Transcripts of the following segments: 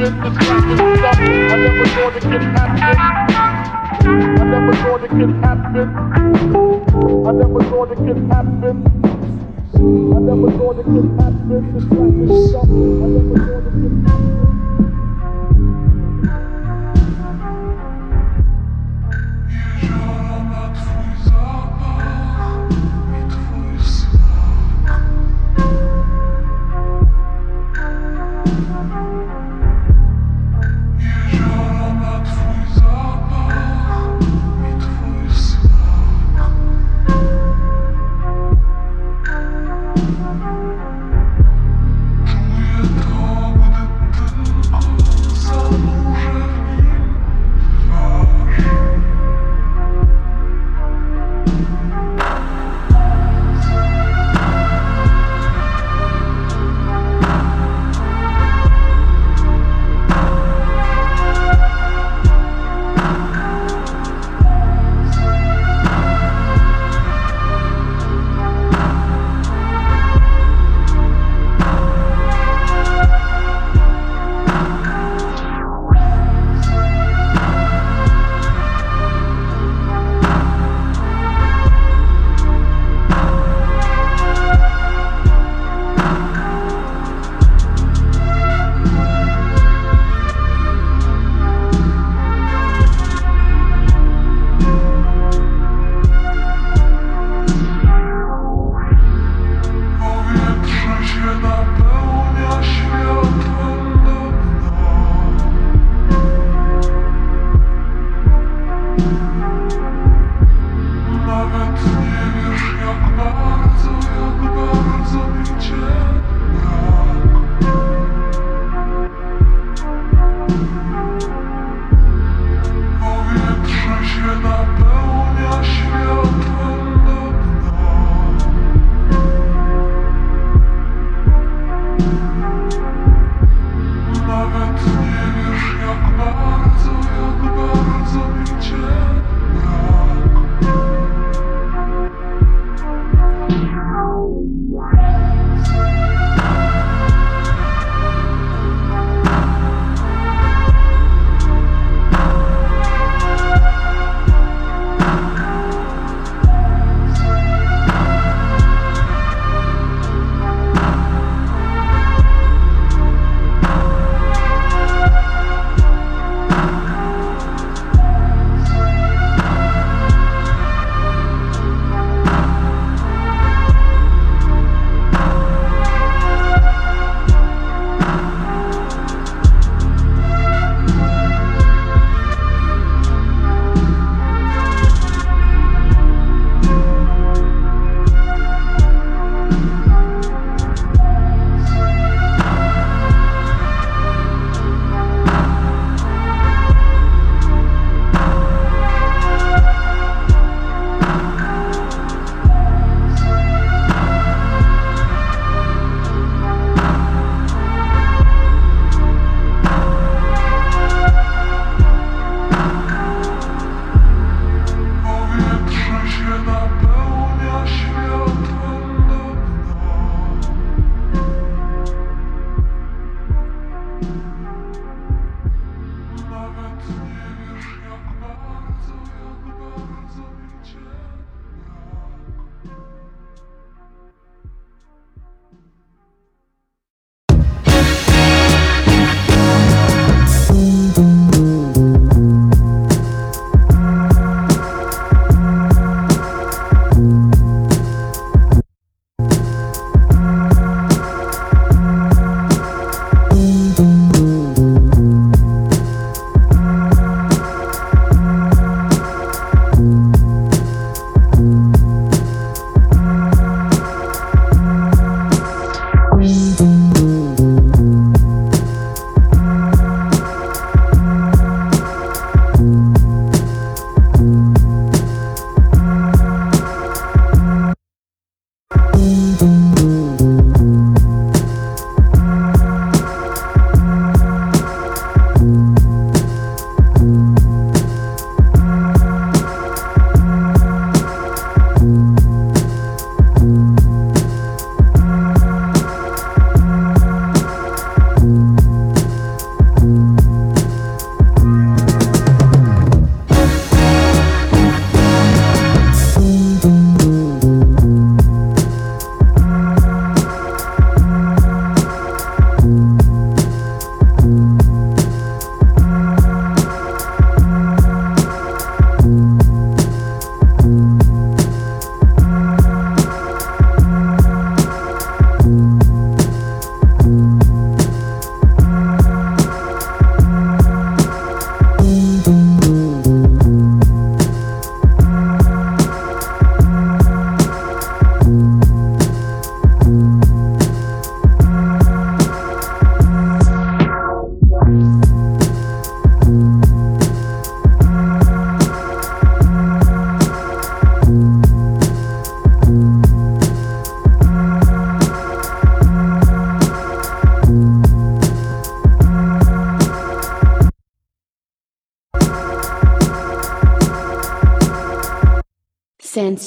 I never thought it could happen. I never thought it could happen. I never thought it could happen. I never thought it could happen.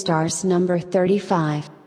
Stars number 35.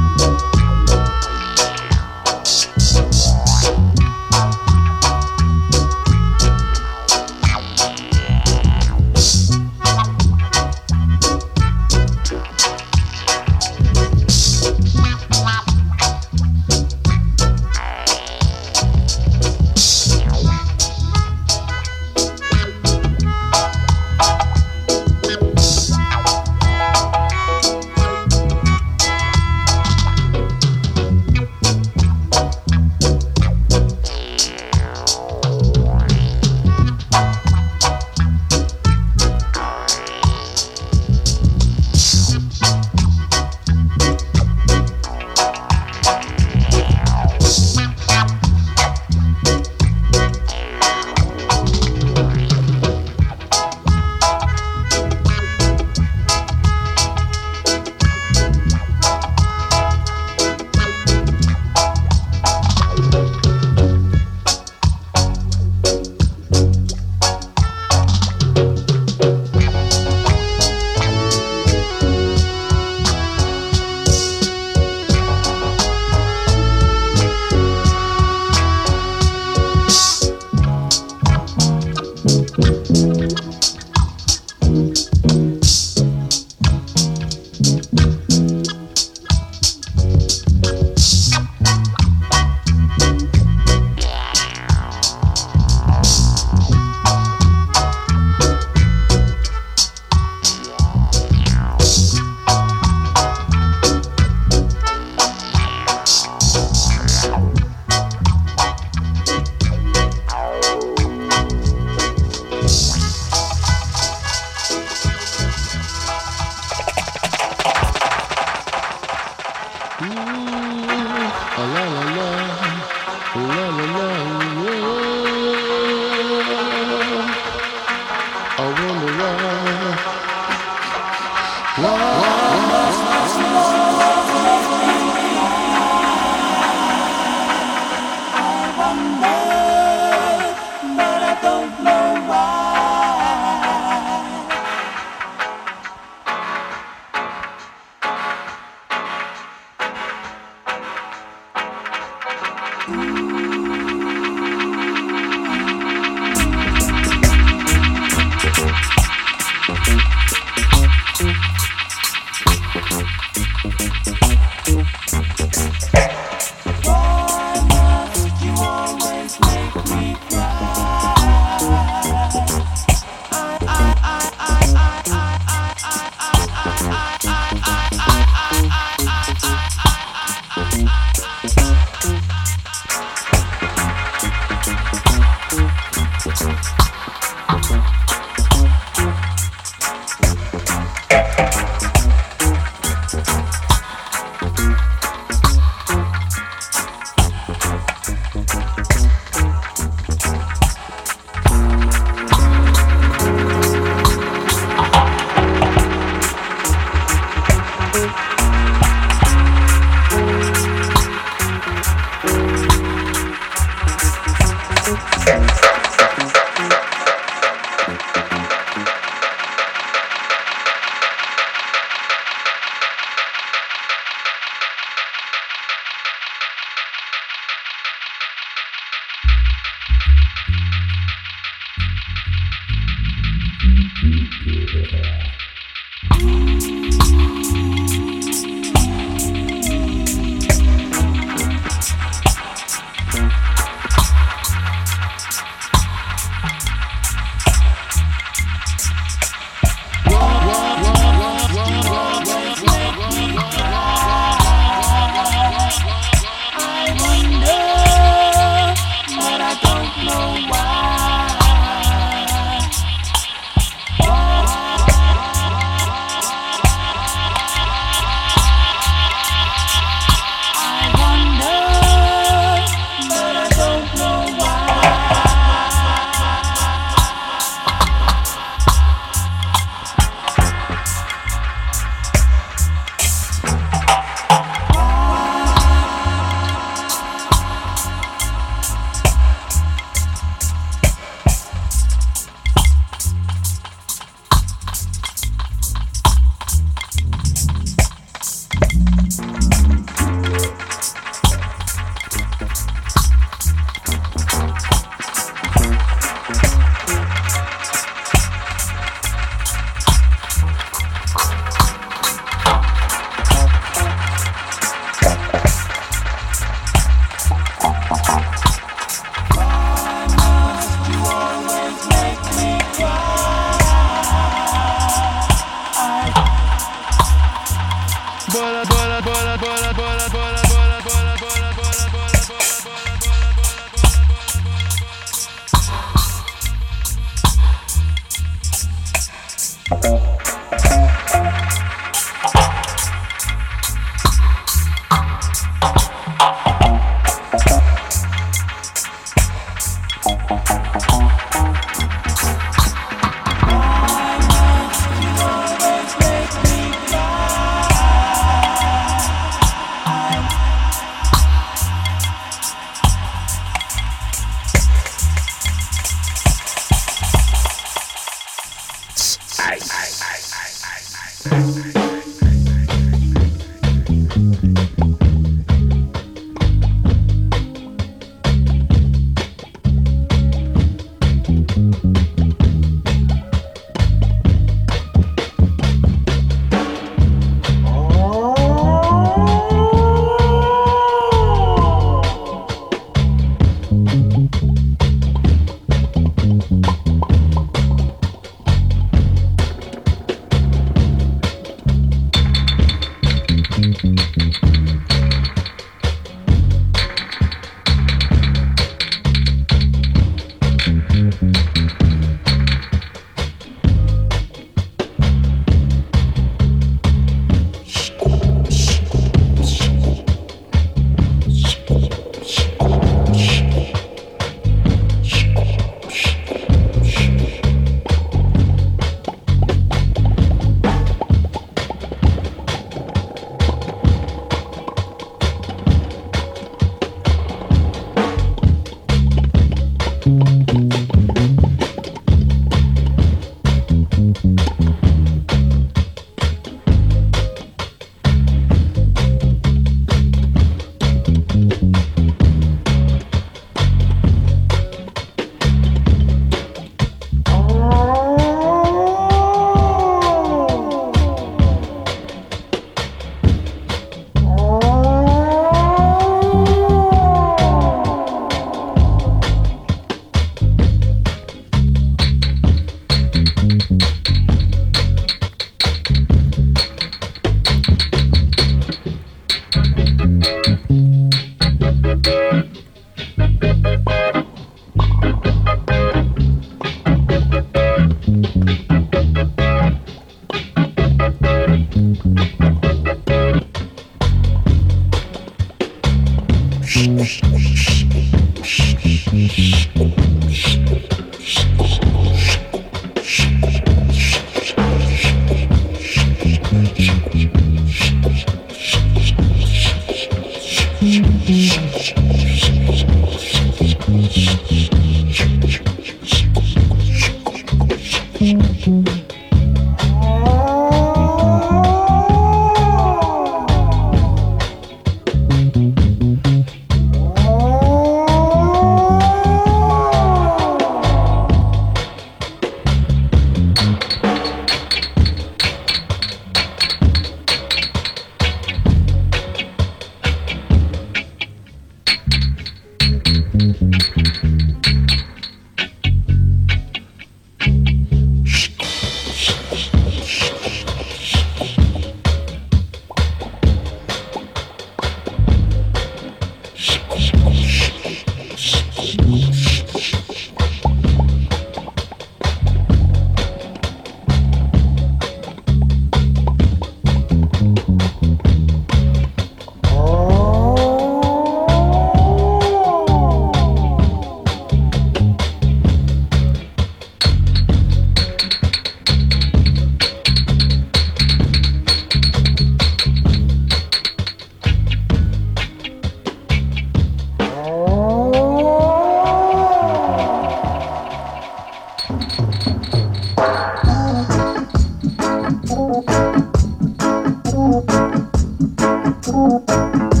Joker smoker.